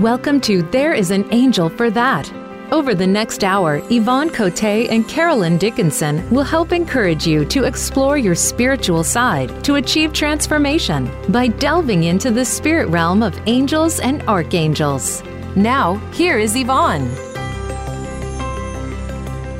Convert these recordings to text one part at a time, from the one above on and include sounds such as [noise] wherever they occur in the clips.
Welcome to There is an Angel for That. Over the next hour, Yvonne Cote and Carolyn Dickinson will help encourage you to explore your spiritual side to achieve transformation by delving into the spirit realm of angels and archangels. Now, here is Yvonne.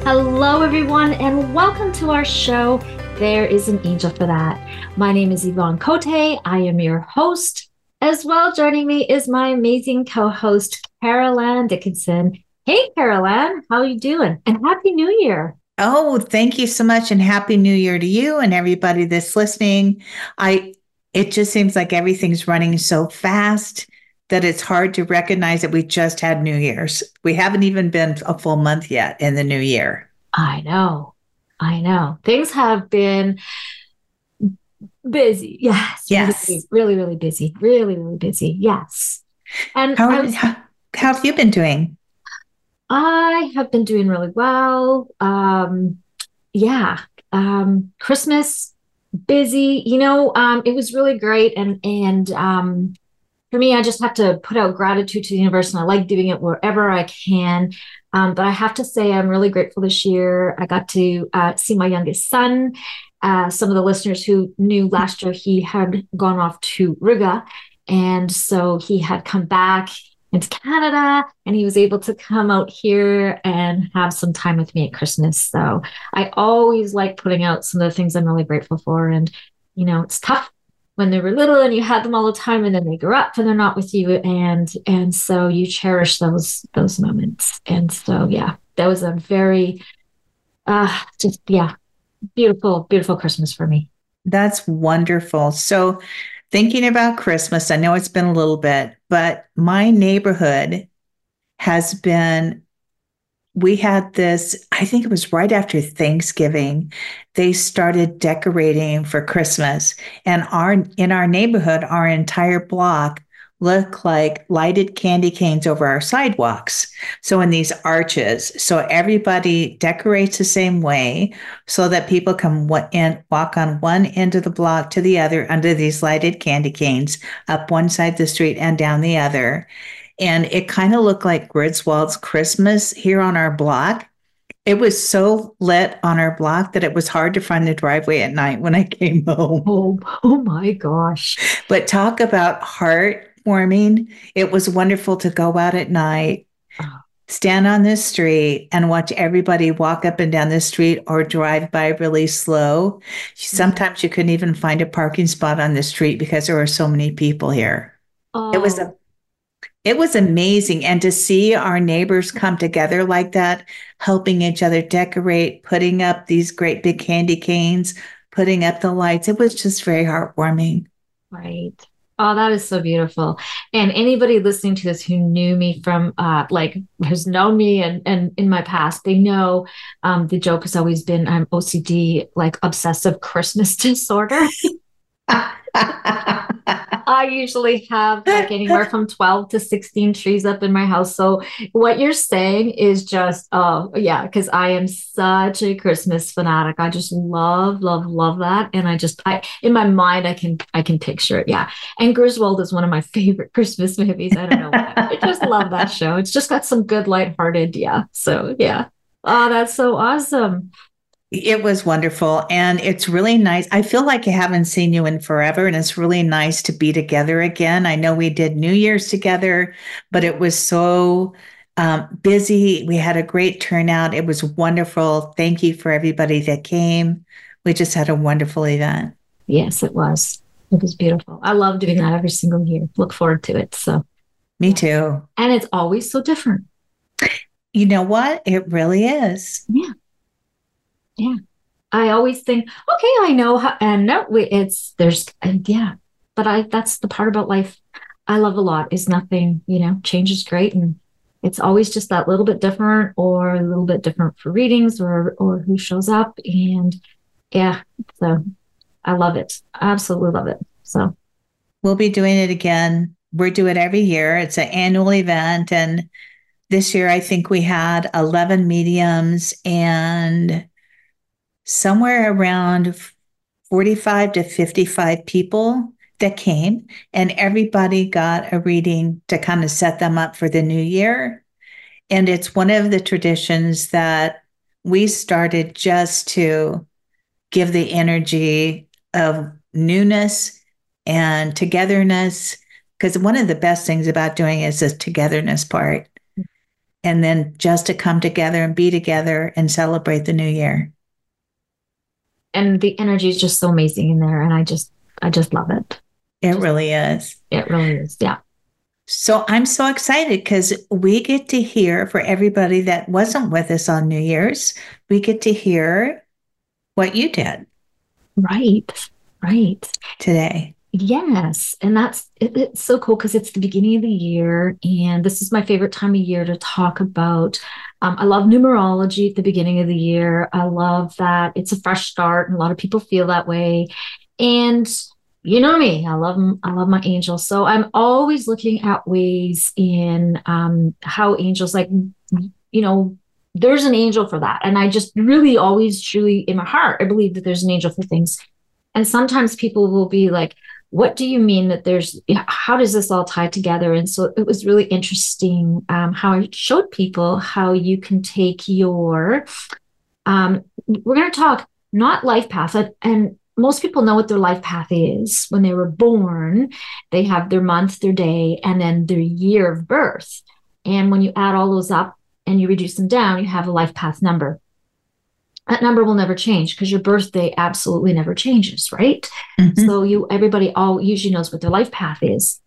Hello, everyone, and welcome to our show. There is an angel for that. My name is Yvonne Cote. I am your host. As well, joining me is my amazing co-host, Carolyn Dickinson. Hey, Carolyn, how are you doing? And Happy New Year. Oh, thank you so much. And Happy New Year to you and everybody that's listening. I it just seems like everything's running so fast that it's hard to recognize that we just had New Year's. We haven't even been a full month yet in the new year. I know. I know. Things have been busy. Yes. Yes. Really, really, really busy. Really, really busy. Yes. And how, was, how, how have you been doing? I have been doing really well. Um, yeah. Um, Christmas busy, you know, um, it was really great. And, and, um, for me, I just have to put out gratitude to the universe and I like doing it wherever I can. Um, but I have to say, I'm really grateful this year. I got to uh, see my youngest son. Uh, some of the listeners who knew last year, he had gone off to Riga. And so he had come back into Canada and he was able to come out here and have some time with me at Christmas. So I always like putting out some of the things I'm really grateful for. And, you know, it's tough when they were little and you had them all the time and then they grow up and they're not with you and and so you cherish those those moments and so yeah that was a very uh just yeah beautiful beautiful christmas for me that's wonderful so thinking about christmas i know it's been a little bit but my neighborhood has been we had this, I think it was right after Thanksgiving, they started decorating for Christmas. And our in our neighborhood, our entire block looked like lighted candy canes over our sidewalks. So in these arches. So everybody decorates the same way so that people can walk on one end of the block to the other under these lighted candy canes, up one side of the street and down the other and it kind of looked like Griswold's Christmas here on our block. It was so lit on our block that it was hard to find the driveway at night when I came home. Oh, oh my gosh. But talk about heartwarming. It was wonderful to go out at night, stand on the street, and watch everybody walk up and down the street or drive by really slow. Sometimes you couldn't even find a parking spot on the street because there were so many people here. Oh. It was a oh. It was amazing. And to see our neighbors come together like that, helping each other decorate, putting up these great big candy canes, putting up the lights, it was just very heartwarming. Right. Oh, that is so beautiful. And anybody listening to this who knew me from uh like has known me and and in my past, they know um the joke has always been I'm OCD, like obsessive Christmas [laughs] disorder. [laughs] I usually have like anywhere from 12 to 16 trees up in my house. So what you're saying is just, oh yeah, because I am such a Christmas fanatic. I just love, love, love that. And I just, I in my mind, I can, I can picture it. Yeah. And Griswold is one of my [laughs] favorite Christmas movies. I don't know why. I just love that show. It's just got some good lighthearted. Yeah. So yeah. Oh, that's so awesome. It was wonderful. And it's really nice. I feel like I haven't seen you in forever. And it's really nice to be together again. I know we did New Year's together, but it was so um, busy. We had a great turnout. It was wonderful. Thank you for everybody that came. We just had a wonderful event. Yes, it was. It was beautiful. I love doing that every single year. Look forward to it. So, me too. And it's always so different. You know what? It really is. Yeah. Yeah. I always think, okay, I know how, and no, it's, there's, uh, yeah, but I, that's the part about life I love a lot is nothing, you know, change is great. And it's always just that little bit different or a little bit different for readings or, or who shows up. And yeah, so I love it. I absolutely love it. So we'll be doing it again. We do it every year. It's an annual event. And this year, I think we had 11 mediums and somewhere around 45 to 55 people that came, and everybody got a reading to kind of set them up for the new year. And it's one of the traditions that we started just to give the energy of newness and togetherness. Because one of the best things about doing is the togetherness part. And then just to come together and be together and celebrate the new year. And the energy is just so amazing in there. And I just, I just love it. It really is. It really is. Yeah. So I'm so excited because we get to hear for everybody that wasn't with us on New Year's, we get to hear what you did. Right. Right. Today. Yes. And that's it, it's so cool because it's the beginning of the year. And this is my favorite time of year to talk about. Um, I love numerology at the beginning of the year. I love that it's a fresh start, and a lot of people feel that way. And you know me i love i love my angels so i'm always looking at ways in um, how angels like you know there's an angel for that and i just really always truly in my heart i believe that there's an angel for things and sometimes people will be like what do you mean that there's how does this all tie together? And so it was really interesting um, how i showed people how you can take your um, we're going to talk not life path and most people know what their life path is. When they were born they have their month their day and then their year of birth. And when you add all those up and you reduce them down you have a life path number that number will never change because your birthday absolutely never changes right mm-hmm. so you everybody all usually knows what their life path is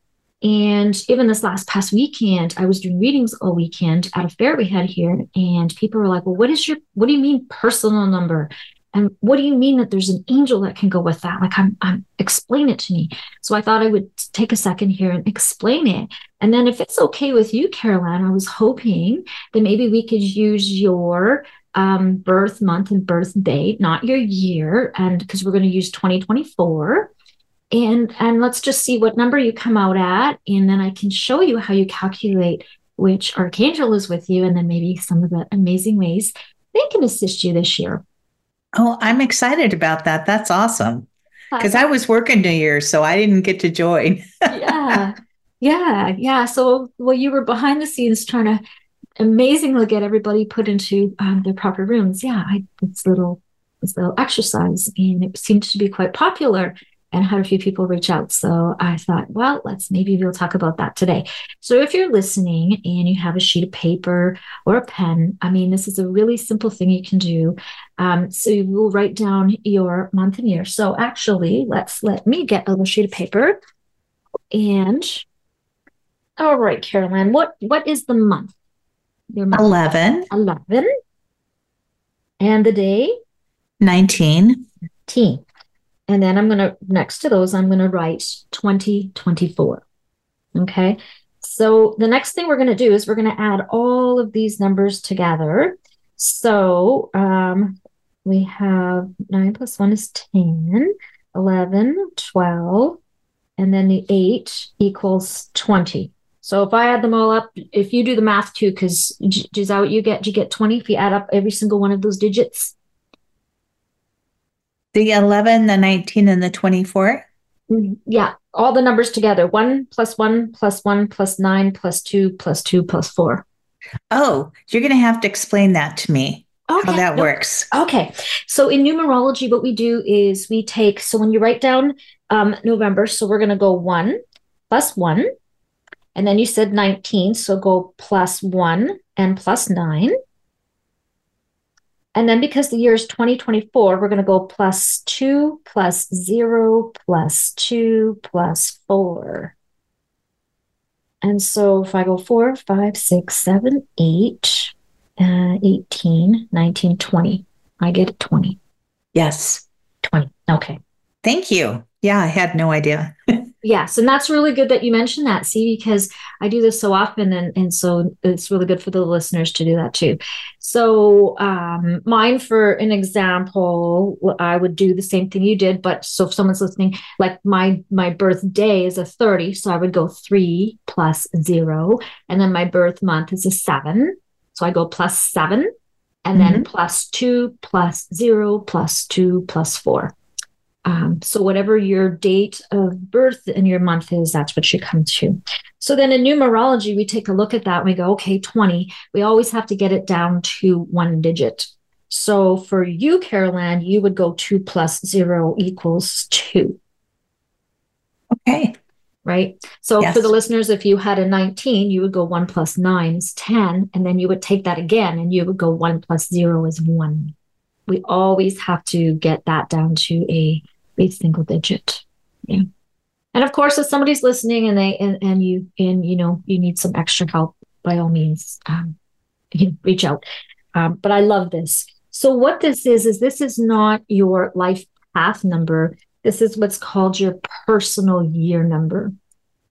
and even this last past weekend, I was doing readings all weekend at a fair we had here, and people were like, "Well, what is your? What do you mean personal number? And what do you mean that there's an angel that can go with that? Like, I'm, I'm explain it to me. So I thought I would take a second here and explain it. And then, if it's okay with you, Caroline, I was hoping that maybe we could use your um, birth month and birth date, not your year, and because we're going to use 2024. And and let's just see what number you come out at, and then I can show you how you calculate which archangel is with you, and then maybe some of the amazing ways they can assist you this year. Oh, I'm excited about that. That's awesome. Because I was working New Year's, so I didn't get to join. [laughs] yeah. Yeah. Yeah. So, well, you were behind the scenes trying to amazingly get everybody put into um, their proper rooms. Yeah. I, it's little, this little exercise, and it seemed to be quite popular and had a few people reach out. So I thought, well, let's maybe we'll talk about that today. So if you're listening and you have a sheet of paper or a pen, I mean, this is a really simple thing you can do. Um, so you will write down your month and year. So actually, let's let me get a little sheet of paper. And all right, Caroline, what what is the month? Your month. 11. 11. And the day? 19. 19. And then I'm going to, next to those, I'm going to write 2024. Okay. So the next thing we're going to do is we're going to add all of these numbers together. So um, we have 9 plus 1 is 10, 11, 12, and then the 8 equals 20. So if I add them all up, if you do the math too, because is that what you get? You get 20 if you add up every single one of those digits? The 11, the 19, and the 24? Mm, yeah, all the numbers together. One plus one plus one plus nine plus two plus two plus four. Oh, you're going to have to explain that to me. Okay. How that works. Okay. So in numerology, what we do is we take, so when you write down um, November, so we're going to go one plus one. And then you said 19. So go plus one and plus nine. And then because the year is 2024, we're going to go plus two, plus zero, plus two, plus four. And so if I go four, five, six, seven, eight, uh, 18, 19, 20, I get 20. Yes. 20. Okay. Thank you. Yeah, I had no idea. [laughs] Yes, and that's really good that you mentioned that. See, because I do this so often, and and so it's really good for the listeners to do that too. So, um, mine, for an example, I would do the same thing you did, but so if someone's listening, like my my birthday is a thirty, so I would go three plus zero, and then my birth month is a seven, so I go plus seven, and mm-hmm. then plus two plus zero plus two plus four. Um, so whatever your date of birth and your month is, that's what you come to. So then in numerology, we take a look at that and we go, okay, 20. We always have to get it down to one digit. So for you, Carol you would go two plus zero equals two. Okay. Right. So yes. for the listeners, if you had a 19, you would go one plus nine is 10. And then you would take that again and you would go one plus zero is one. We always have to get that down to a, a single digit. Yeah. And of course, if somebody's listening and they and, and you and you know you need some extra help, by all means, um, reach out. Um, but I love this so what this is is this is not your life path number. This is what's called your personal year number.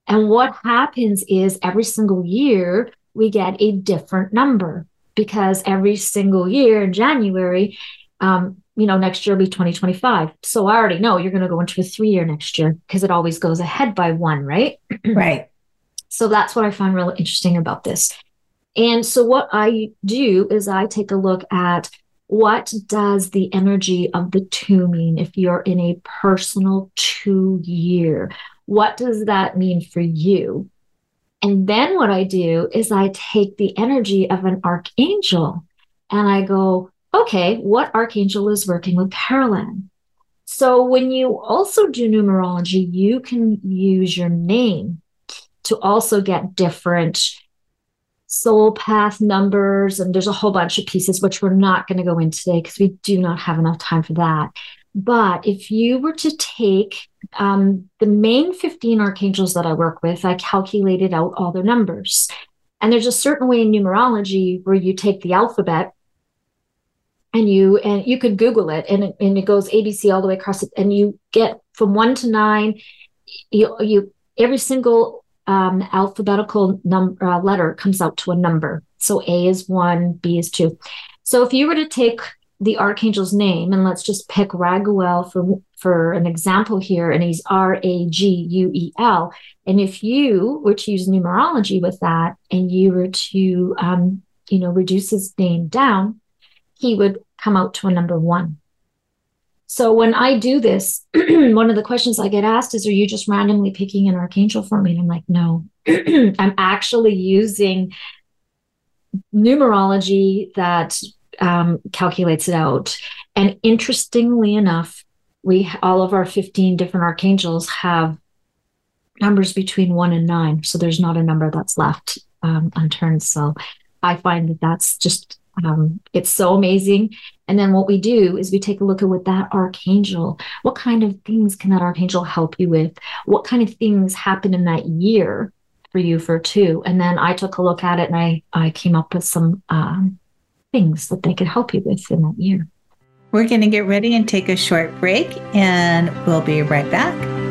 And what happens is every single year we get a different number because every single year in January, um, you know, next year will be 2025. So I already know you're going to go into a three year next year because it always goes ahead by one, right? [clears throat] right. So that's what I find really interesting about this. And so what I do is I take a look at what does the energy of the two mean if you're in a personal two year? What does that mean for you? And then what I do is I take the energy of an archangel and I go, okay, what archangel is working with Carolyn? So when you also do numerology, you can use your name to also get different soul path numbers, and there's a whole bunch of pieces which we're not going to go into today because we do not have enough time for that. But if you were to take um, the main 15 archangels that I work with, I calculated out all their numbers. And there's a certain way in numerology where you take the alphabet and you and you could google it and it, and it goes abc all the way across it and you get from 1 to 9 you you every single um, alphabetical number uh, letter comes out to a number. So A is one, B is two. So if you were to take the archangel's name, and let's just pick Raguel for for an example here, and he's R A G U E L. And if you were to use numerology with that, and you were to um, you know reduce his name down, he would come out to a number one. So when I do this, [clears throat] one of the questions I get asked is, Are you just randomly picking an archangel for me? And I'm like, No, [clears throat] I'm actually using numerology that um, calculates it out. And interestingly enough, we all of our 15 different archangels have numbers between one and nine. So there's not a number that's left um, unturned. So I find that that's just um, it's so amazing. And then what we do is we take a look at what that archangel, what kind of things can that archangel help you with? What kind of things happen in that year for you for two? And then I took a look at it and I, I came up with some um, things that they could help you with in that year. We're going to get ready and take a short break, and we'll be right back.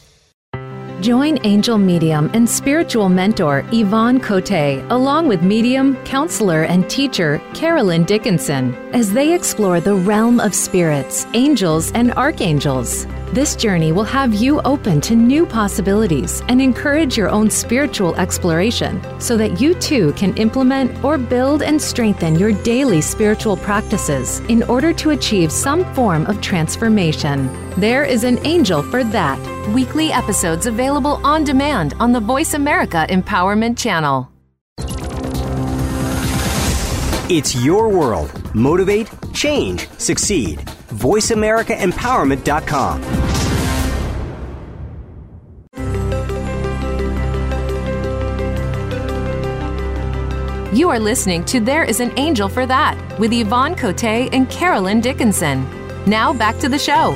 Join angel medium and spiritual mentor Yvonne Cote along with medium, counselor, and teacher Carolyn Dickinson as they explore the realm of spirits, angels, and archangels. This journey will have you open to new possibilities and encourage your own spiritual exploration so that you too can implement or build and strengthen your daily spiritual practices in order to achieve some form of transformation. There is an angel for that. Weekly episodes available on demand on the Voice America Empowerment Channel. It's your world. Motivate, change, succeed. VoiceAmericaEmpowerment.com. You are listening to There is an Angel for That with Yvonne Cote and Carolyn Dickinson. Now back to the show.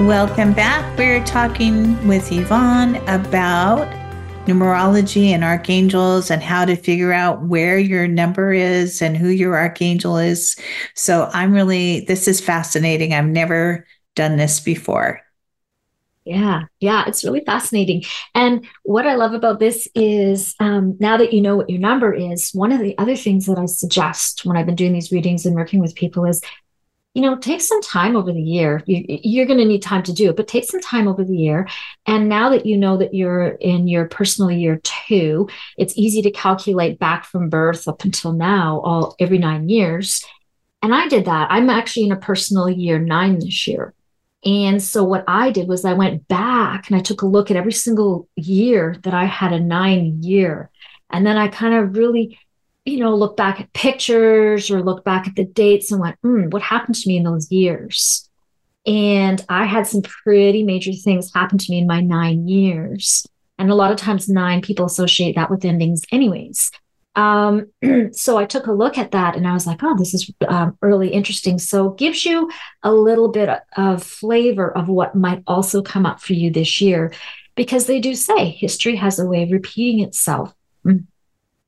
Welcome back. We're talking with Yvonne about numerology and archangels and how to figure out where your number is and who your archangel is. So I'm really, this is fascinating. I've never done this before. Yeah, yeah, it's really fascinating. And what I love about this is um, now that you know what your number is, one of the other things that I suggest when I've been doing these readings and working with people is, you know, take some time over the year. You, you're going to need time to do it, but take some time over the year. And now that you know that you're in your personal year two, it's easy to calculate back from birth up until now, all every nine years. And I did that. I'm actually in a personal year nine this year. And so what I did was I went back and I took a look at every single year that I had a nine year. And then I kind of really, you know, look back at pictures or look back at the dates and went, hmm, what happened to me in those years? And I had some pretty major things happen to me in my nine years. And a lot of times, nine people associate that with endings, anyways. Um, [clears throat] so I took a look at that and I was like, oh, this is um, really interesting. So gives you a little bit of flavor of what might also come up for you this year, because they do say history has a way of repeating itself. Mm.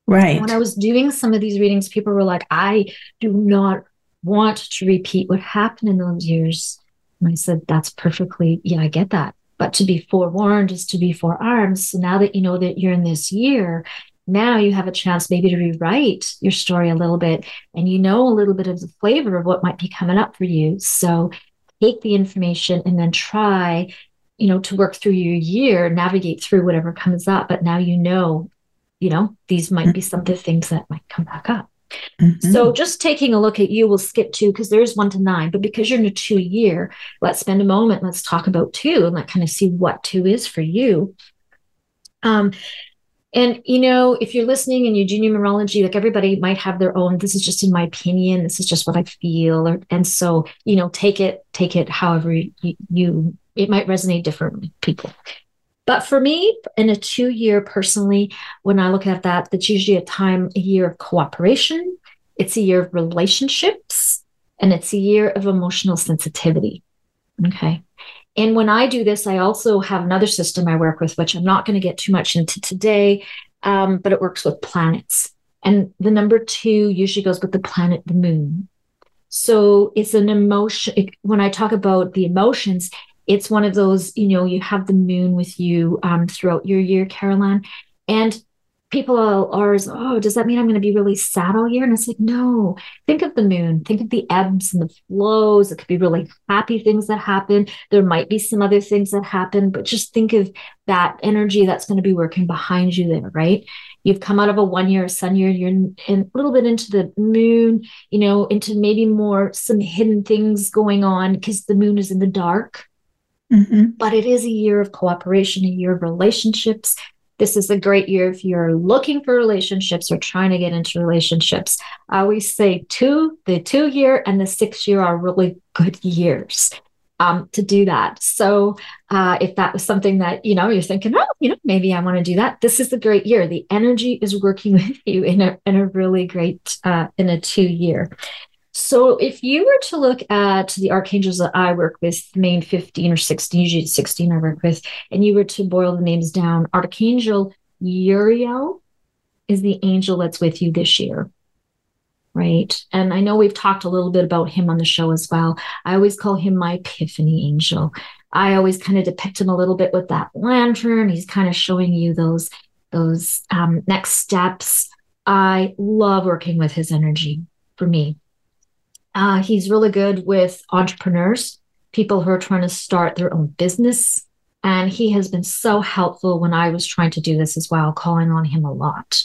Right. When I was doing some of these readings, people were like, I do not want to repeat what happened in those years. And I said, that's perfectly, yeah, I get that. But to be forewarned is to be forearmed. So now that you know that you're in this year, now you have a chance maybe to rewrite your story a little bit and you know a little bit of the flavor of what might be coming up for you so take the information and then try you know to work through your year navigate through whatever comes up but now you know you know these might be some of the things that might come back up Mm-hmm. So just taking a look at you, we'll skip two because there's one to nine, but because you're in a two year, let's spend a moment. Let's talk about two and let kind of see what two is for you. Um, and you know, if you're listening and you do numerology, like everybody might have their own. This is just in my opinion. This is just what I feel, or, and so you know, take it, take it however you, you it might resonate differently, people. But for me, in a two year personally, when I look at that, that's usually a time, a year of cooperation. It's a year of relationships, and it's a year of emotional sensitivity. Okay. And when I do this, I also have another system I work with, which I'm not going to get too much into today, um, but it works with planets. And the number two usually goes with the planet, the moon. So it's an emotion. When I talk about the emotions, it's one of those, you know, you have the moon with you um, throughout your year, Caroline. And people are oh, does that mean I'm going to be really sad all year? And it's like, no, think of the moon, think of the ebbs and the flows. It could be really happy things that happen. There might be some other things that happen, but just think of that energy that's going to be working behind you there, right? You've come out of a one year sun year, you're in a little bit into the moon, you know, into maybe more some hidden things going on because the moon is in the dark. Mm-hmm. But it is a year of cooperation, a year of relationships, this is a great year if you're looking for relationships or trying to get into relationships. I always say two, the two year and the six year are really good years. Um, to do that. So uh, if that was something that you know you're thinking, oh, you know, maybe I want to do that. This is a great year. The energy is working [laughs] with you in a in a really great uh, in a two year. So if you were to look at the archangels that I work with, the main 15 or 16, usually 16 I work with, and you were to boil the names down, Archangel Uriel is the angel that's with you this year. Right. And I know we've talked a little bit about him on the show as well. I always call him my epiphany angel. I always kind of depict him a little bit with that lantern. He's kind of showing you those those um, next steps. I love working with his energy for me uh, he's really good with entrepreneurs, people who are trying to start their own business. And he has been so helpful when I was trying to do this as well, calling on him a lot.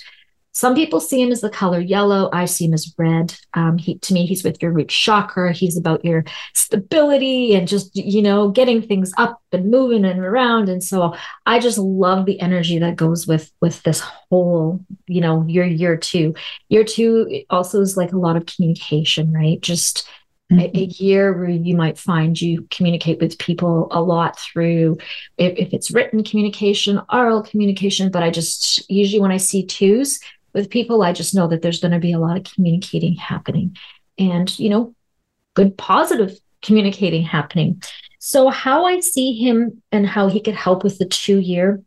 Some people see him as the color yellow. I see him as red. Um, he, to me, he's with your root chakra. He's about your stability and just, you know, getting things up and moving and around. And so I just love the energy that goes with with this whole, you know, year year two. Year two also is like a lot of communication, right? Just Mm-hmm. A, a, year where you might find you communicate with people a lot through if, if, it's written communication oral communication but i just usually when i see twos with people, I just know that there's going to be a lot of communicating happening and, you know, good positive communicating happening. So, how I see him and how he could help with the two year,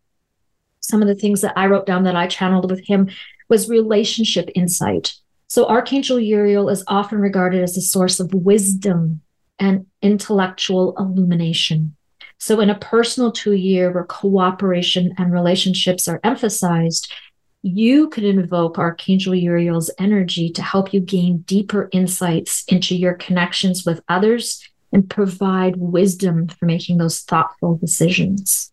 some of the things that I wrote down that I channeled with him was relationship insight. So, Archangel Uriel is often regarded as a source of wisdom and intellectual illumination. So, in a personal two year where cooperation and relationships are emphasized, you could invoke Archangel Uriel's energy to help you gain deeper insights into your connections with others and provide wisdom for making those thoughtful decisions.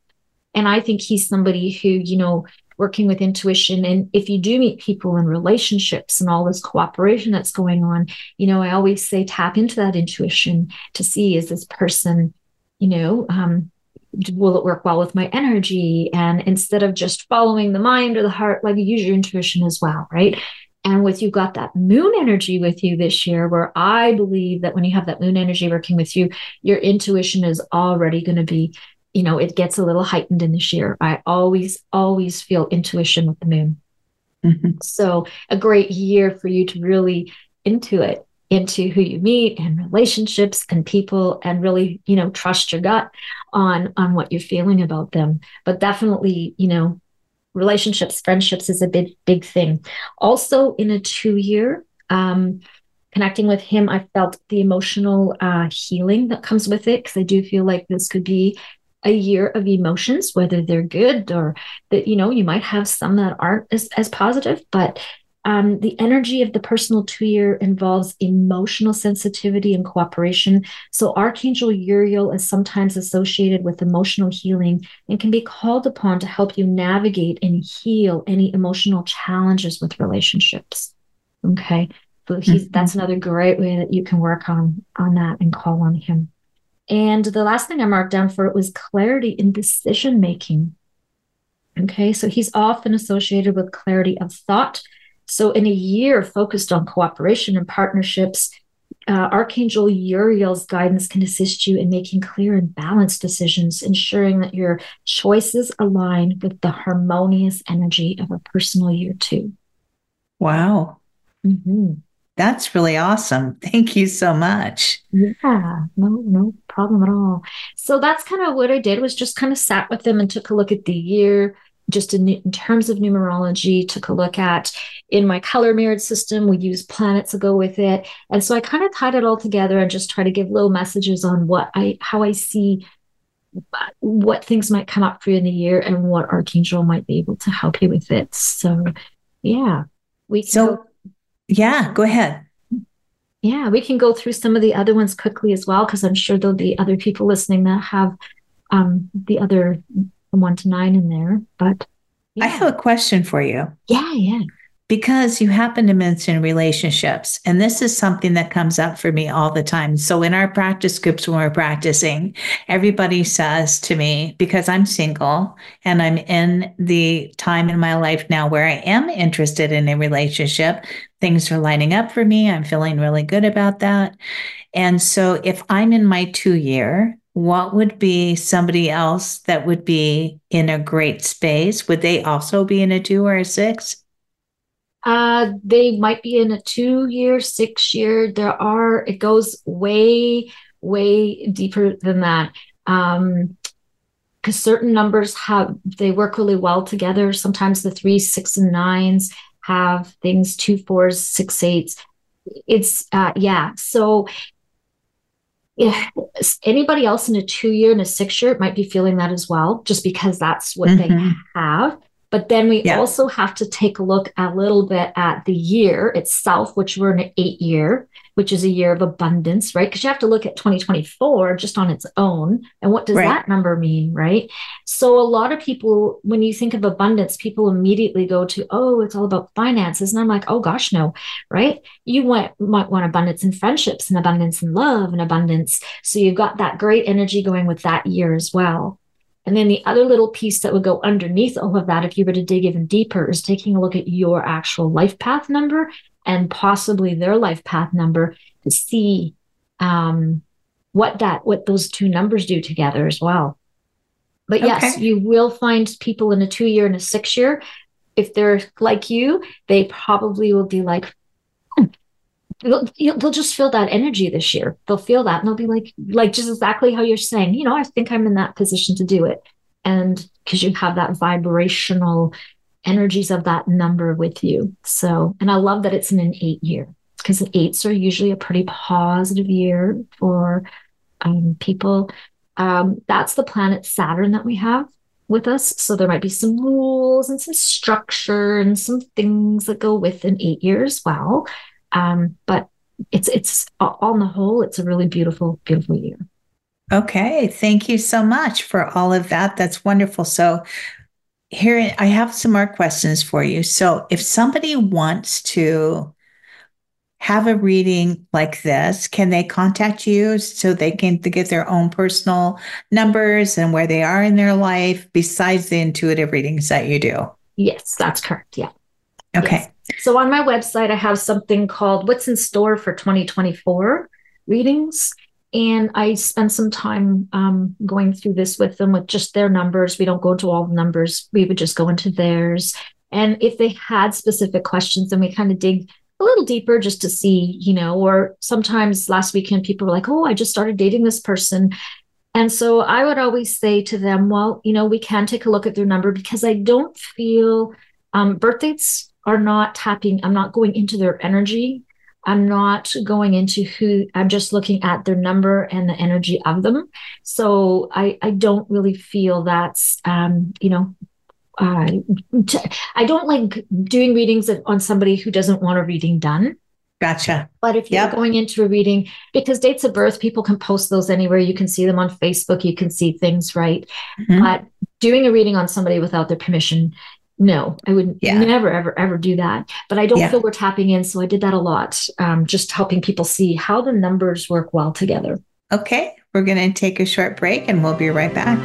And I think he's somebody who, you know, working with intuition. And if you do meet people in relationships and all this cooperation that's going on, you know, I always say tap into that intuition to see is this person, you know, um, will it work well with my energy? And instead of just following the mind or the heart, like use your intuition as well, right? And with you got that moon energy with you this year, where I believe that when you have that moon energy working with you, your intuition is already going to be, you know, it gets a little heightened in this year. I always, always feel intuition with the moon. Mm-hmm. So a great year for you to really into it into who you meet and relationships and people and really you know trust your gut on on what you're feeling about them. But definitely you know relationships friendships is a big big thing. Also in a two year um connecting with him i felt the emotional uh healing that comes with it because i do feel like this could be a year of emotions whether they're good or that you know you might have some that aren't as, as positive but um, the energy of the personal two year involves emotional sensitivity and cooperation. So, Archangel Uriel is sometimes associated with emotional healing and can be called upon to help you navigate and heal any emotional challenges with relationships. Okay. So he's mm-hmm. that's another great way that you can work on on that and call on him. And the last thing I marked down for it was clarity in decision making. Okay, so he's often associated with clarity of thought so, in a year focused on cooperation and partnerships, uh, Archangel Uriel's guidance can assist you in making clear and balanced decisions, ensuring that your choices align with the harmonious energy of a personal year, too. Wow. Mm-hmm. That's really awesome. Thank you so much. Yeah, no, no problem at all. So that's kind of what I did was just kind of sat with them and took a look at the year, just in, in, terms of numerology, took a look at in my color mirrored system, we use planets to go with it. And so I kind of tied it all together and just try to give little messages on what I, how I see what things might come up for you in the year and what archangel might be able to help you with it. So, yeah, we so go, yeah, go ahead. Yeah, we can go through some of the other ones quickly as well because I'm sure there'll be other people listening that have um, the other from one to nine in there. But yeah. I have a question for you. Yeah, yeah. Because you happen to mention relationships, and this is something that comes up for me all the time. So, in our practice groups, when we're practicing, everybody says to me, because I'm single and I'm in the time in my life now where I am interested in a relationship, things are lining up for me. I'm feeling really good about that. And so, if I'm in my two year, what would be somebody else that would be in a great space? Would they also be in a two or a six? Uh, they might be in a two year, six year. There are, it goes way, way deeper than that. Um, because certain numbers have, they work really well together. Sometimes the three, six, and nines have things two, fours, six, eights. It's, uh, yeah. So yeah, anybody else in a two year and a six year might be feeling that as well, just because that's what mm-hmm. they have. But then we yeah. also have to take a look a little bit at the year itself, which we're in an eight year, which is a year of abundance, right? Because you have to look at 2024 just on its own. And what does right. that number mean, right? So a lot of people, when you think of abundance, people immediately go to, oh, it's all about finances. And I'm like, oh gosh, no, right? You want, might want abundance in friendships and abundance in love and abundance. So you've got that great energy going with that year as well. And then the other little piece that would go underneath all of that, if you were to dig even deeper, is taking a look at your actual life path number and possibly their life path number to see um, what that what those two numbers do together as well. But yes, you will find people in a two year and a six year. If they're like you, they probably will be like, they'll, they'll just feel that energy this year. They'll feel that and they'll be like, like just exactly how you're saying, you know, I think I'm in that position to do it. And because you have that vibrational energies of that number with you. So, and I love that it's in an eight year because eights are usually a pretty positive year for um, people. Um, that's the planet Saturn that we have with us. So there might be some rules and some structure and some things that go with an eight year as well. Um, but it's it's on the whole, it's a really beautiful, beautiful year. Okay, thank you so much for all of that. That's wonderful. So here I have some more questions for you. So if somebody wants to have a reading like this, can they contact you so they can get their own personal numbers and where they are in their life besides the intuitive readings that you do? Yes, that's correct. Yeah. Okay. Yes. So on my website, I have something called What's in Store for 2024 readings. And I spend some time um, going through this with them with just their numbers. We don't go into all the numbers, we would just go into theirs. And if they had specific questions, then we kind of dig a little deeper just to see, you know, or sometimes last weekend people were like, oh, I just started dating this person. And so I would always say to them, well, you know, we can take a look at their number because I don't feel um, birth dates are not tapping, I'm not going into their energy. I'm not going into who I'm just looking at their number and the energy of them. So I, I don't really feel that's um, you know uh, I don't like doing readings on somebody who doesn't want a reading done. Gotcha. But if you're yep. going into a reading, because dates of birth, people can post those anywhere. You can see them on Facebook. You can see things, right? Mm-hmm. But doing a reading on somebody without their permission, no, I would yeah. never, ever, ever do that. But I don't yeah. feel we're tapping in. So I did that a lot, um, just helping people see how the numbers work well together. Okay. We're going to take a short break and we'll be right back.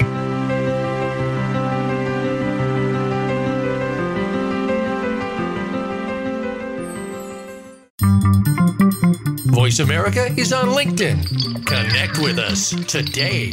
Voice America is on LinkedIn. Connect with us today.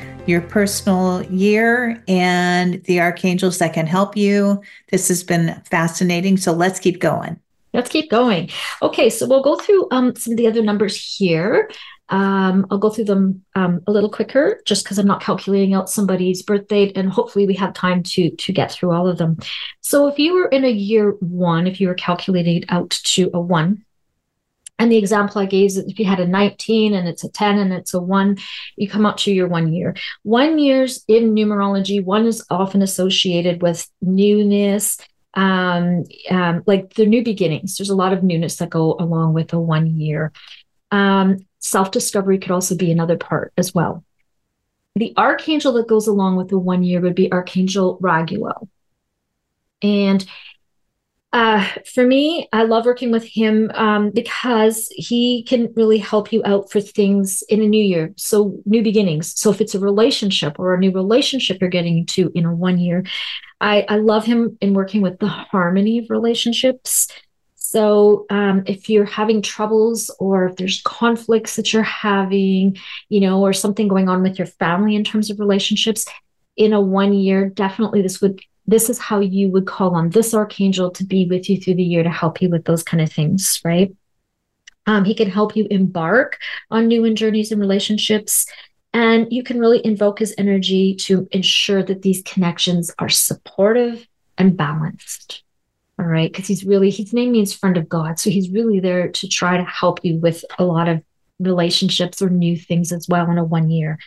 your personal year, and the archangels that can help you. This has been fascinating. So let's keep going. Let's keep going. Okay, so we'll go through um, some of the other numbers here. Um, I'll go through them um, a little quicker just because I'm not calculating out somebody's birth date, and hopefully we have time to to get through all of them. So if you were in a year one, if you were calculating out to a one, and the example I gave is if you had a 19 and it's a 10 and it's a one, you come up to your one year. One years in numerology, one is often associated with newness, um, um, like the new beginnings. There's a lot of newness that go along with a one year. Um, Self discovery could also be another part as well. The archangel that goes along with the one year would be Archangel Raguel. And uh, for me, I love working with him um, because he can really help you out for things in a new year. So, new beginnings. So, if it's a relationship or a new relationship you're getting into in a one year, I, I love him in working with the harmony of relationships. So, um, if you're having troubles or if there's conflicts that you're having, you know, or something going on with your family in terms of relationships, in a one year, definitely this would this is how you would call on this archangel to be with you through the year to help you with those kind of things, right? Um, he can help you embark on new and journeys and relationships. And you can really invoke his energy to ensure that these connections are supportive and balanced. All right. Because he's really, his name means friend of God. So he's really there to try to help you with a lot of relationships or new things as well in a one year.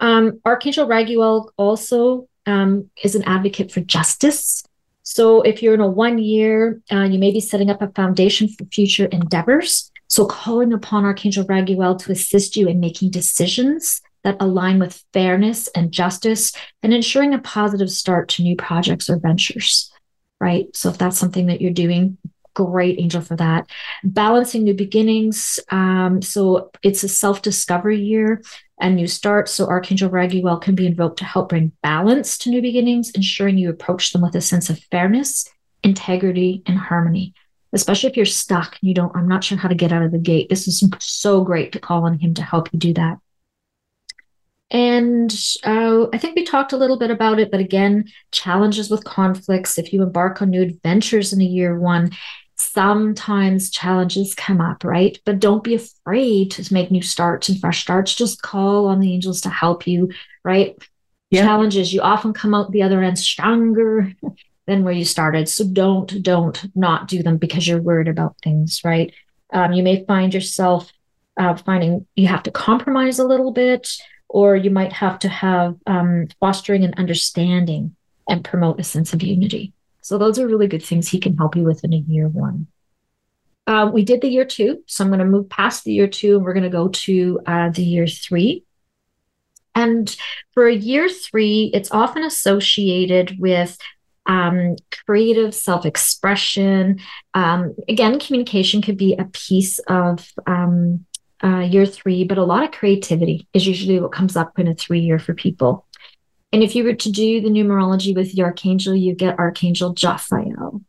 Um, Archangel Raguel also um, is an advocate for justice. So if you're in a one year, uh, you may be setting up a foundation for future endeavors. So calling upon Archangel Raguel to assist you in making decisions that align with fairness and justice and ensuring a positive start to new projects or ventures, right? So if that's something that you're doing, great angel for that. Balancing new beginnings. Um, so it's a self discovery year and new starts. So Archangel Raguel can be invoked to help bring balance to new beginnings, ensuring you approach them with a sense of fairness, integrity, and harmony. Especially if you're stuck and you don't, I'm not sure how to get out of the gate. This is so great to call on him to help you do that. And uh, I think we talked a little bit about it, but again, challenges with conflicts. If you embark on new adventures in a year one, sometimes challenges come up, right? But don't be afraid to make new starts and fresh starts. Just call on the angels to help you, right? Challenges, you often come out the other end stronger [laughs] than where you started. So don't, don't not do them because you're worried about things, right? Um, you may find yourself uh, finding you have to compromise a little bit, or you might have to have um, fostering an understanding and promote a sense of unity. So those are really good things he can help you with in a year one. Uh, we did the year two, so I'm going to move past the year two and we're going to go to uh, the year three. And for a year three, it's often associated with um, creative self expression. Um, again, communication could be a piece of um, uh, year three, but a lot of creativity is usually what comes up in a three year for people. And if you were to do the numerology with the archangel, you get Archangel Jophiel.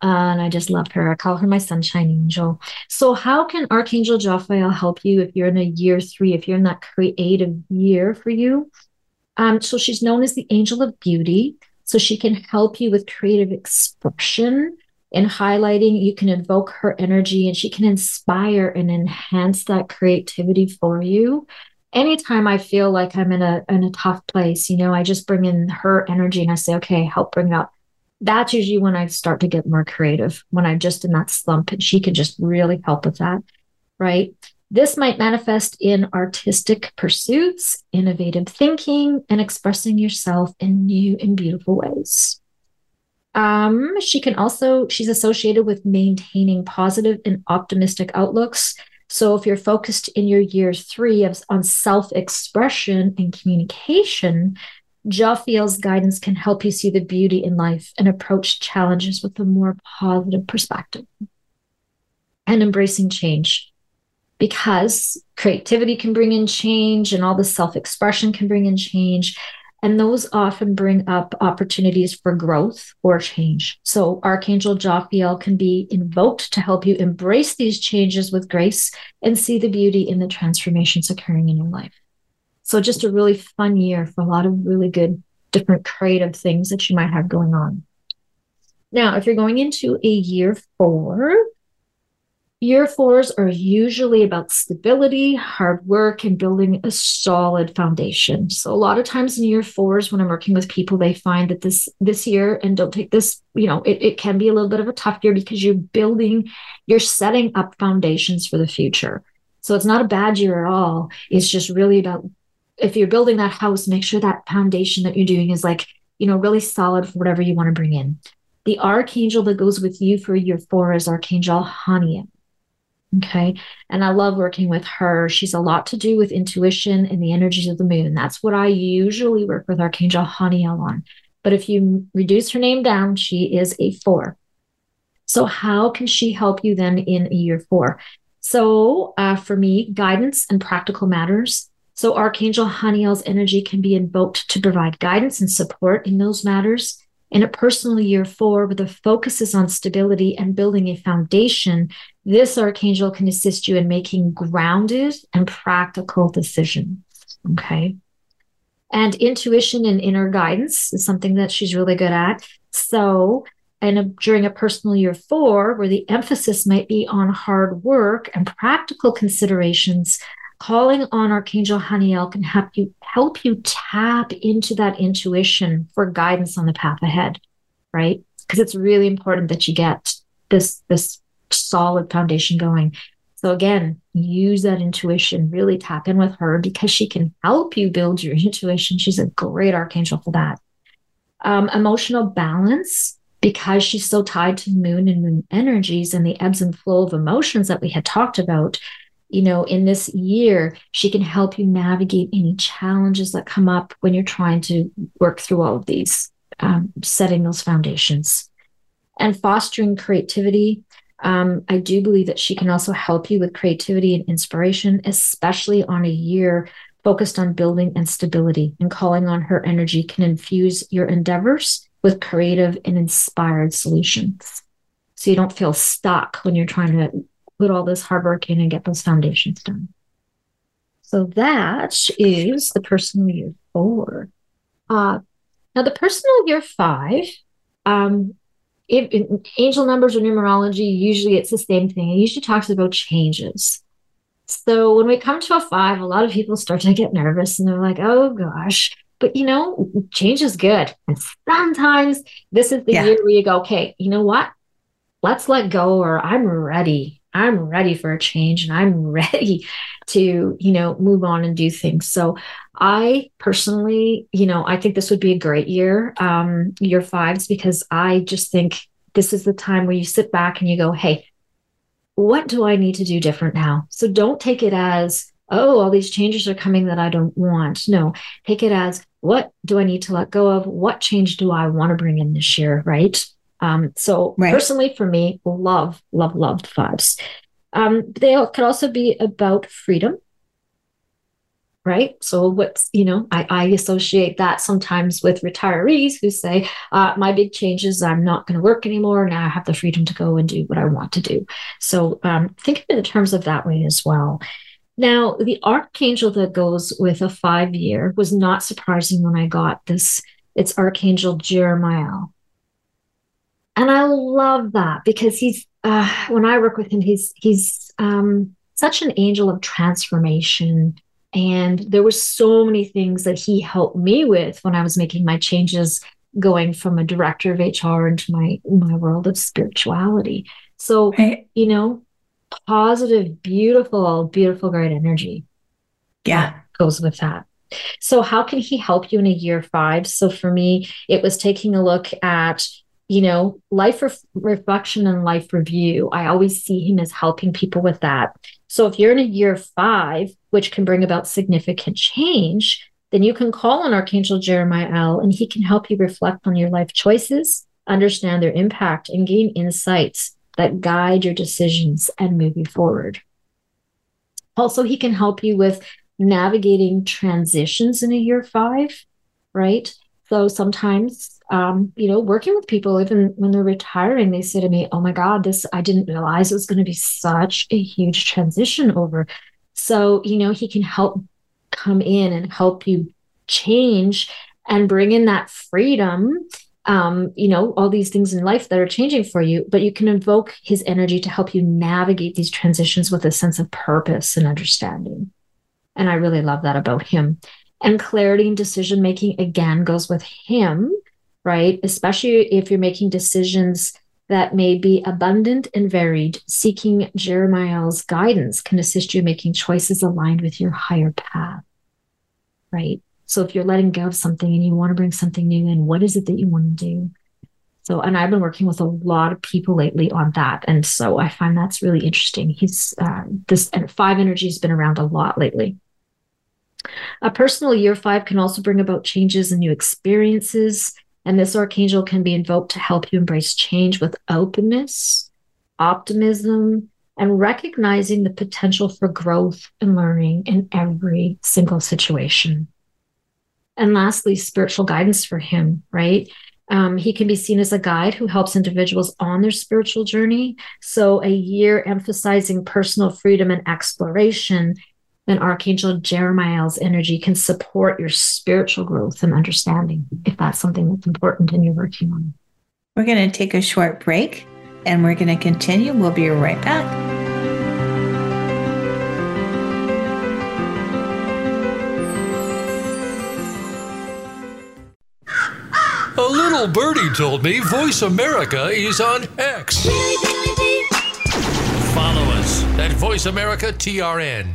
Uh, and I just love her. I call her my sunshine angel. So, how can Archangel Jophiel help you if you're in a year three, if you're in that creative year for you? Um, so, she's known as the angel of beauty. So, she can help you with creative expression and highlighting. You can invoke her energy and she can inspire and enhance that creativity for you anytime I feel like I'm in a in a tough place, you know, I just bring in her energy and I say, okay, help bring it up. That's usually when I start to get more creative, when I'm just in that slump, and she can just really help with that. Right. This might manifest in artistic pursuits, innovative thinking, and expressing yourself in new and beautiful ways. Um, she can also, she's associated with maintaining positive and optimistic outlooks so if you're focused in your year three of, on self expression and communication, Jophiel's guidance can help you see the beauty in life and approach challenges with a more positive perspective and embracing change. Because creativity can bring in change and all the self expression can bring in change. And those often bring up opportunities for growth or change. So, Archangel Jophiel can be invoked to help you embrace these changes with grace and see the beauty in the transformations occurring in your life. So, just a really fun year for a lot of really good, different creative things that you might have going on. Now, if you're going into a year four, Year fours are usually about stability, hard work, and building a solid foundation. So a lot of times in year fours, when I'm working with people, they find that this this year, and don't take this, you know, it, it can be a little bit of a tough year because you're building, you're setting up foundations for the future. So it's not a bad year at all. It's just really about if you're building that house, make sure that foundation that you're doing is like, you know, really solid for whatever you want to bring in. The archangel that goes with you for year four is Archangel Haniel. Okay. And I love working with her. She's a lot to do with intuition and the energies of the moon. That's what I usually work with Archangel Haniel on. But if you reduce her name down, she is a four. So, how can she help you then in a year four? So, uh, for me, guidance and practical matters. So, Archangel Haniel's energy can be invoked to provide guidance and support in those matters. In a personal year four, where the focus is on stability and building a foundation, this archangel can assist you in making grounded and practical decisions. Okay. And intuition and inner guidance is something that she's really good at. So, and during a personal year four, where the emphasis might be on hard work and practical considerations, calling on Archangel Haniel can help you help you tap into that intuition for guidance on the path ahead, right? Because it's really important that you get this this solid foundation going. So again, use that intuition, really tap in with her because she can help you build your [laughs] intuition. She's a great archangel for that. Um, emotional balance, because she's so tied to moon and moon energies and the ebbs and flow of emotions that we had talked about, you know, in this year, she can help you navigate any challenges that come up when you're trying to work through all of these, um, setting those foundations and fostering creativity. Um, I do believe that she can also help you with creativity and inspiration, especially on a year focused on building and stability. And calling on her energy can infuse your endeavors with creative and inspired solutions. So you don't feel stuck when you're trying to put all this hard work in and get those foundations done. So that is the personal year four. Uh, now, the personal year five, um, if, angel numbers or numerology, usually it's the same thing. It usually talks about changes. So when we come to a five, a lot of people start to get nervous and they're like, oh gosh. But you know, change is good. And sometimes this is the yeah. year where you go, okay, you know what? Let's let go, or I'm ready. I'm ready for a change and I'm [laughs] ready to, you know, move on and do things. So I personally, you know, I think this would be a great year, um, year fives, because I just think this is the time where you sit back and you go, hey, what do I need to do different now? So don't take it as, oh, all these changes are coming that I don't want. No, take it as, what do I need to let go of? What change do I want to bring in this year? Right. Um, so right. personally, for me, love, love, love fives. Um, they could also be about freedom, right? So what's you know, I, I associate that sometimes with retirees who say, uh, "My big change is I'm not going to work anymore. Now I have the freedom to go and do what I want to do." So um, think of it in terms of that way as well. Now, the archangel that goes with a five year was not surprising when I got this. It's Archangel Jeremiah. And I love that because he's uh, when I work with him, he's he's um, such an angel of transformation. And there were so many things that he helped me with when I was making my changes, going from a director of HR into my my world of spirituality. So right. you know, positive, beautiful, beautiful, great energy. Yeah, goes with that. So, how can he help you in a year five? So, for me, it was taking a look at you know, life ref- reflection and life review, I always see him as helping people with that. So if you're in a year five, which can bring about significant change, then you can call on Archangel Jeremiel and he can help you reflect on your life choices, understand their impact, and gain insights that guide your decisions and move you forward. Also, he can help you with navigating transitions in a year five, right? So sometimes um, you know, working with people, even when they're retiring, they say to me, Oh my God, this, I didn't realize it was going to be such a huge transition over. So, you know, he can help come in and help you change and bring in that freedom. Um, you know, all these things in life that are changing for you, but you can invoke his energy to help you navigate these transitions with a sense of purpose and understanding. And I really love that about him. And clarity and decision making again goes with him right? Especially if you're making decisions that may be abundant and varied, seeking Jeremiah's guidance can assist you making choices aligned with your higher path, right? So if you're letting go of something and you want to bring something new in, what is it that you want to do? So, and I've been working with a lot of people lately on that. And so I find that's really interesting. He's uh, this and five energy has been around a lot lately. A personal year five can also bring about changes and new experiences and this archangel can be invoked to help you embrace change with openness, optimism, and recognizing the potential for growth and learning in every single situation. And lastly, spiritual guidance for him, right? Um, he can be seen as a guide who helps individuals on their spiritual journey. So, a year emphasizing personal freedom and exploration then Archangel Jeremiah's energy can support your spiritual growth and understanding if that's something that's important and you're working on. We're going to take a short break and we're going to continue. We'll be right back. A little birdie told me Voice America is on X. Follow us at Voice America TRN.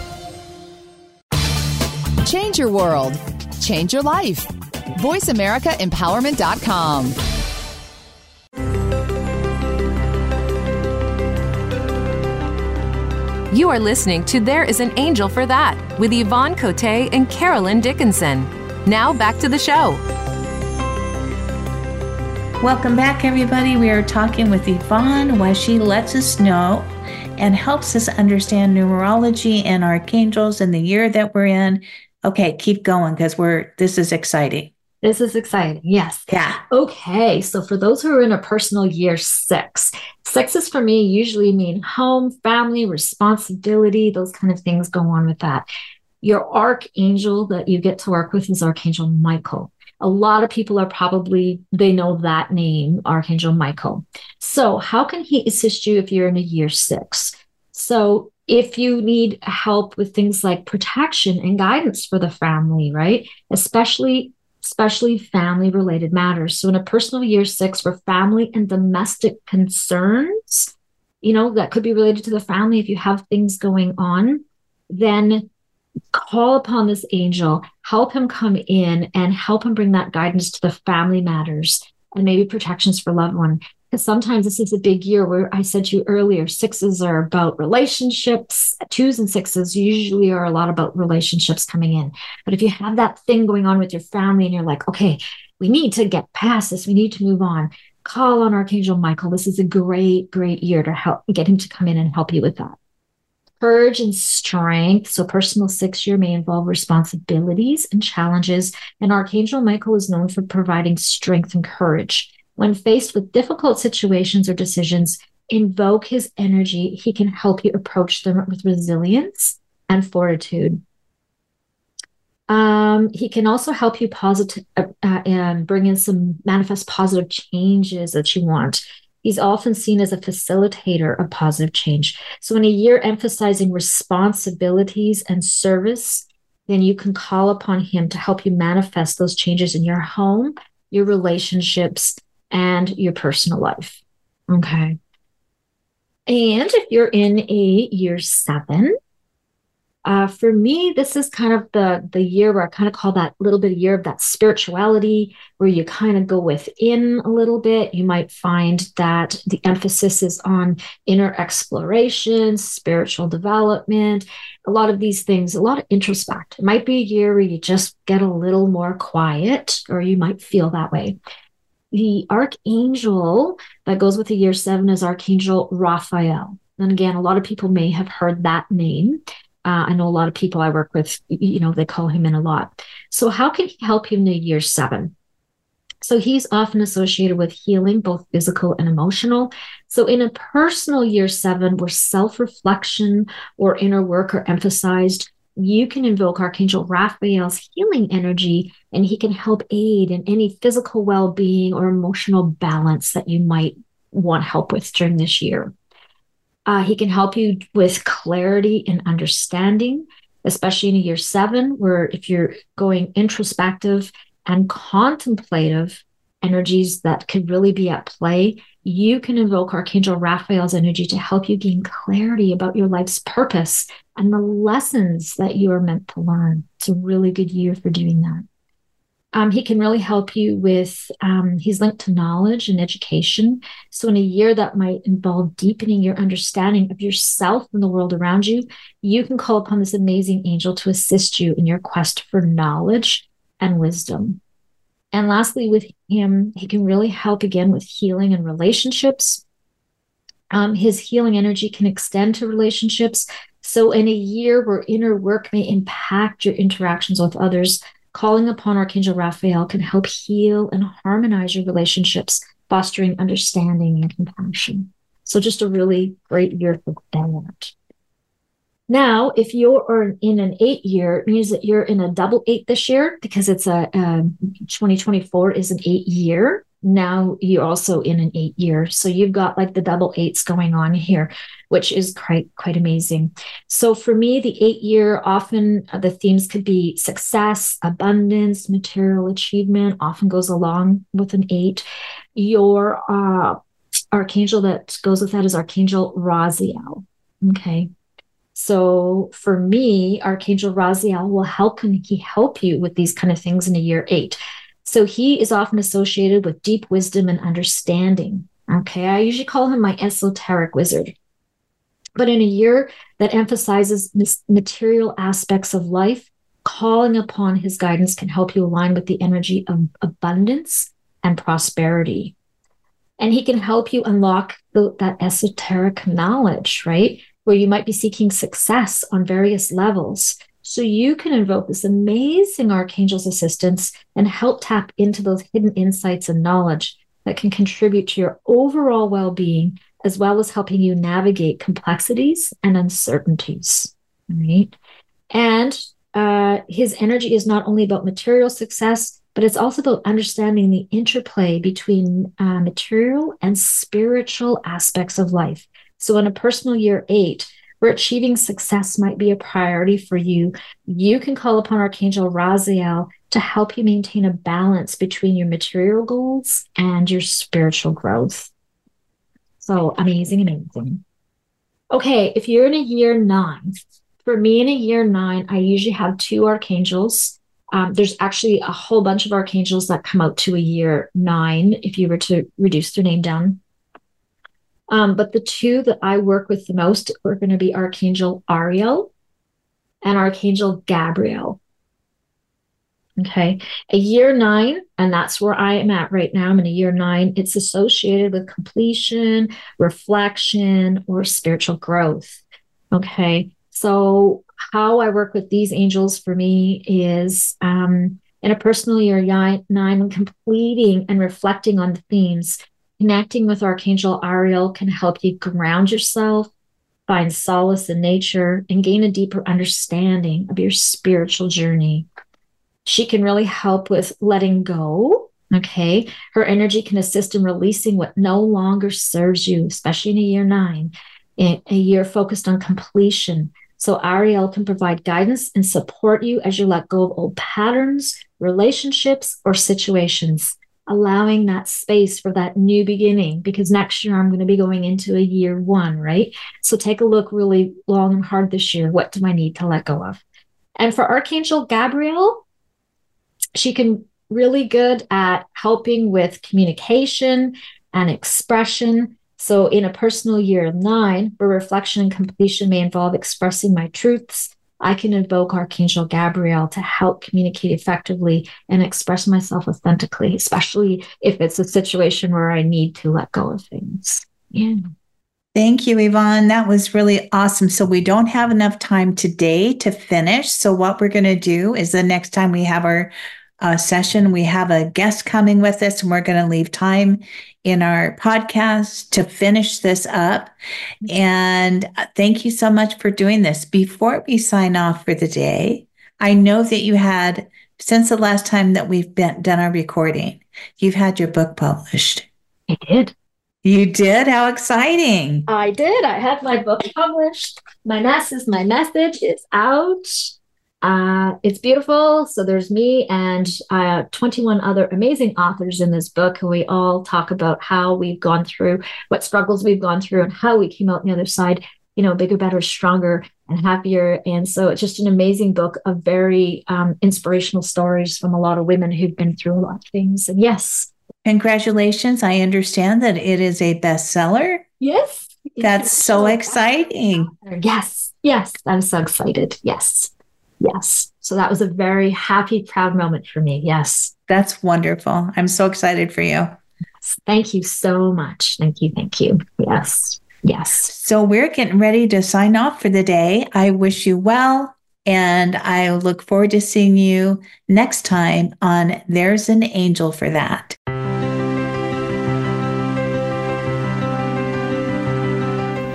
Change your world. Change your life. VoiceAmericaEmpowerment.com. You are listening to There is an Angel for That with Yvonne Cote and Carolyn Dickinson. Now back to the show. Welcome back, everybody. We are talking with Yvonne while she lets us know and helps us understand numerology and archangels and the year that we're in. Okay, keep going because we're this is exciting. This is exciting. Yes. Yeah. Okay. So for those who are in a personal year six, sixes for me usually mean home, family, responsibility, those kind of things go on with that. Your archangel that you get to work with is Archangel Michael. A lot of people are probably, they know that name, Archangel Michael. So, how can he assist you if you're in a year six? So, if you need help with things like protection and guidance for the family, right? Especially especially family related matters. So in a personal year 6 for family and domestic concerns, you know, that could be related to the family if you have things going on, then call upon this angel, help him come in and help him bring that guidance to the family matters and maybe protections for loved one because sometimes this is a big year where I said to you earlier, sixes are about relationships, twos and sixes usually are a lot about relationships coming in. But if you have that thing going on with your family and you're like, okay, we need to get past this, we need to move on, call on Archangel Michael. This is a great, great year to help get him to come in and help you with that. Courage and strength. So, personal six year may involve responsibilities and challenges. And Archangel Michael is known for providing strength and courage. When faced with difficult situations or decisions, invoke his energy. He can help you approach them with resilience and fortitude. Um, he can also help you positive uh, uh, and bring in some manifest positive changes that you want. He's often seen as a facilitator of positive change. So, in a year emphasizing responsibilities and service, then you can call upon him to help you manifest those changes in your home, your relationships, and your personal life. Okay. And if you're in a year seven, uh, for me, this is kind of the the year where I kind of call that little bit of year of that spirituality, where you kind of go within a little bit. You might find that the emphasis is on inner exploration, spiritual development, a lot of these things, a lot of introspect. It might be a year where you just get a little more quiet, or you might feel that way the archangel that goes with the year seven is Archangel Raphael. And again, a lot of people may have heard that name. Uh, I know a lot of people I work with, you know, they call him in a lot. So, how can he help you in the year seven? So, he's often associated with healing, both physical and emotional. So, in a personal year seven, where self reflection or inner work are emphasized, you can invoke Archangel Raphael's healing energy, and he can help aid in any physical well being or emotional balance that you might want help with during this year. Uh, he can help you with clarity and understanding, especially in year seven, where if you're going introspective and contemplative energies that could really be at play, you can invoke Archangel Raphael's energy to help you gain clarity about your life's purpose and the lessons that you are meant to learn. It's a really good year for doing that. Um, he can really help you with, um, he's linked to knowledge and education. So, in a year that might involve deepening your understanding of yourself and the world around you, you can call upon this amazing angel to assist you in your quest for knowledge and wisdom. And lastly, with him, he can really help again with healing and relationships. Um, his healing energy can extend to relationships. So, in a year where inner work may impact your interactions with others, calling upon Archangel Raphael can help heal and harmonize your relationships, fostering understanding and compassion. So, just a really great year for that. Now, if you're in an eight year, it means that you're in a double eight this year because it's a, a 2024 is an eight year. Now you're also in an eight year. So you've got like the double eights going on here, which is quite, quite amazing. So for me, the eight year, often the themes could be success, abundance, material achievement, often goes along with an eight. Your uh, archangel that goes with that is Archangel Raziel. Okay. So for me, Archangel Raziel will help can he help you with these kind of things in a year eight. So he is often associated with deep wisdom and understanding. Okay, I usually call him my esoteric wizard. But in a year that emphasizes material aspects of life, calling upon his guidance can help you align with the energy of abundance and prosperity. And he can help you unlock the, that esoteric knowledge, right? Where you might be seeking success on various levels. So you can invoke this amazing archangel's assistance and help tap into those hidden insights and knowledge that can contribute to your overall well being, as well as helping you navigate complexities and uncertainties. Right. And uh, his energy is not only about material success, but it's also about understanding the interplay between uh, material and spiritual aspects of life. So, in a personal year eight, where achieving success might be a priority for you, you can call upon Archangel Raziel to help you maintain a balance between your material goals and your spiritual growth. So, amazing, amazing. Okay, if you're in a year nine, for me in a year nine, I usually have two archangels. Um, there's actually a whole bunch of archangels that come out to a year nine if you were to reduce their name down um, but the two that I work with the most are going to be Archangel Ariel and Archangel Gabriel. Okay. A year nine, and that's where I am at right now. I'm in a year nine. It's associated with completion, reflection, or spiritual growth. Okay. So, how I work with these angels for me is um, in a personal year nine, nine, completing and reflecting on the themes Connecting with Archangel Ariel can help you ground yourself, find solace in nature, and gain a deeper understanding of your spiritual journey. She can really help with letting go. Okay. Her energy can assist in releasing what no longer serves you, especially in a year nine, a year focused on completion. So Ariel can provide guidance and support you as you let go of old patterns, relationships, or situations allowing that space for that new beginning because next year I'm going to be going into a year one, right? So take a look really long and hard this year. What do I need to let go of? And for Archangel Gabriel, she can really good at helping with communication and expression. So in a personal year nine, where reflection and completion may involve expressing my truths, I can invoke Archangel Gabriel to help communicate effectively and express myself authentically, especially if it's a situation where I need to let go of things. Yeah. Thank you, Yvonne. That was really awesome. So, we don't have enough time today to finish. So, what we're going to do is the next time we have our uh, session, we have a guest coming with us, and we're going to leave time in our podcast to finish this up. And uh, thank you so much for doing this. Before we sign off for the day, I know that you had, since the last time that we've been, done our recording, you've had your book published. I did. You did? How exciting. I did. I had my book published. My message, my message is out. Uh, it's beautiful. So there's me and uh, 21 other amazing authors in this book, and we all talk about how we've gone through, what struggles we've gone through, and how we came out on the other side, you know, bigger, better, stronger, and happier. And so it's just an amazing book of very um, inspirational stories from a lot of women who've been through a lot of things. And yes. Congratulations. I understand that it is a bestseller. Yes. That's so exciting. Yes. Yes. I'm so excited. Yes. Yes. So that was a very happy, proud moment for me. Yes. That's wonderful. I'm so excited for you. Thank you so much. Thank you. Thank you. Yes. Yes. So we're getting ready to sign off for the day. I wish you well. And I look forward to seeing you next time on There's an Angel for That.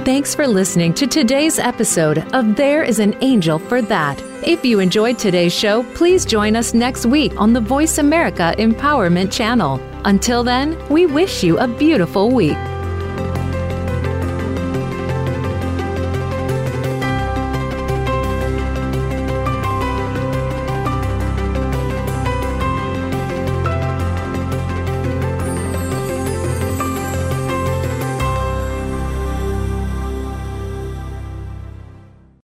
Thanks for listening to today's episode of There is an Angel for That. If you enjoyed today's show, please join us next week on the Voice America Empowerment Channel. Until then, we wish you a beautiful week.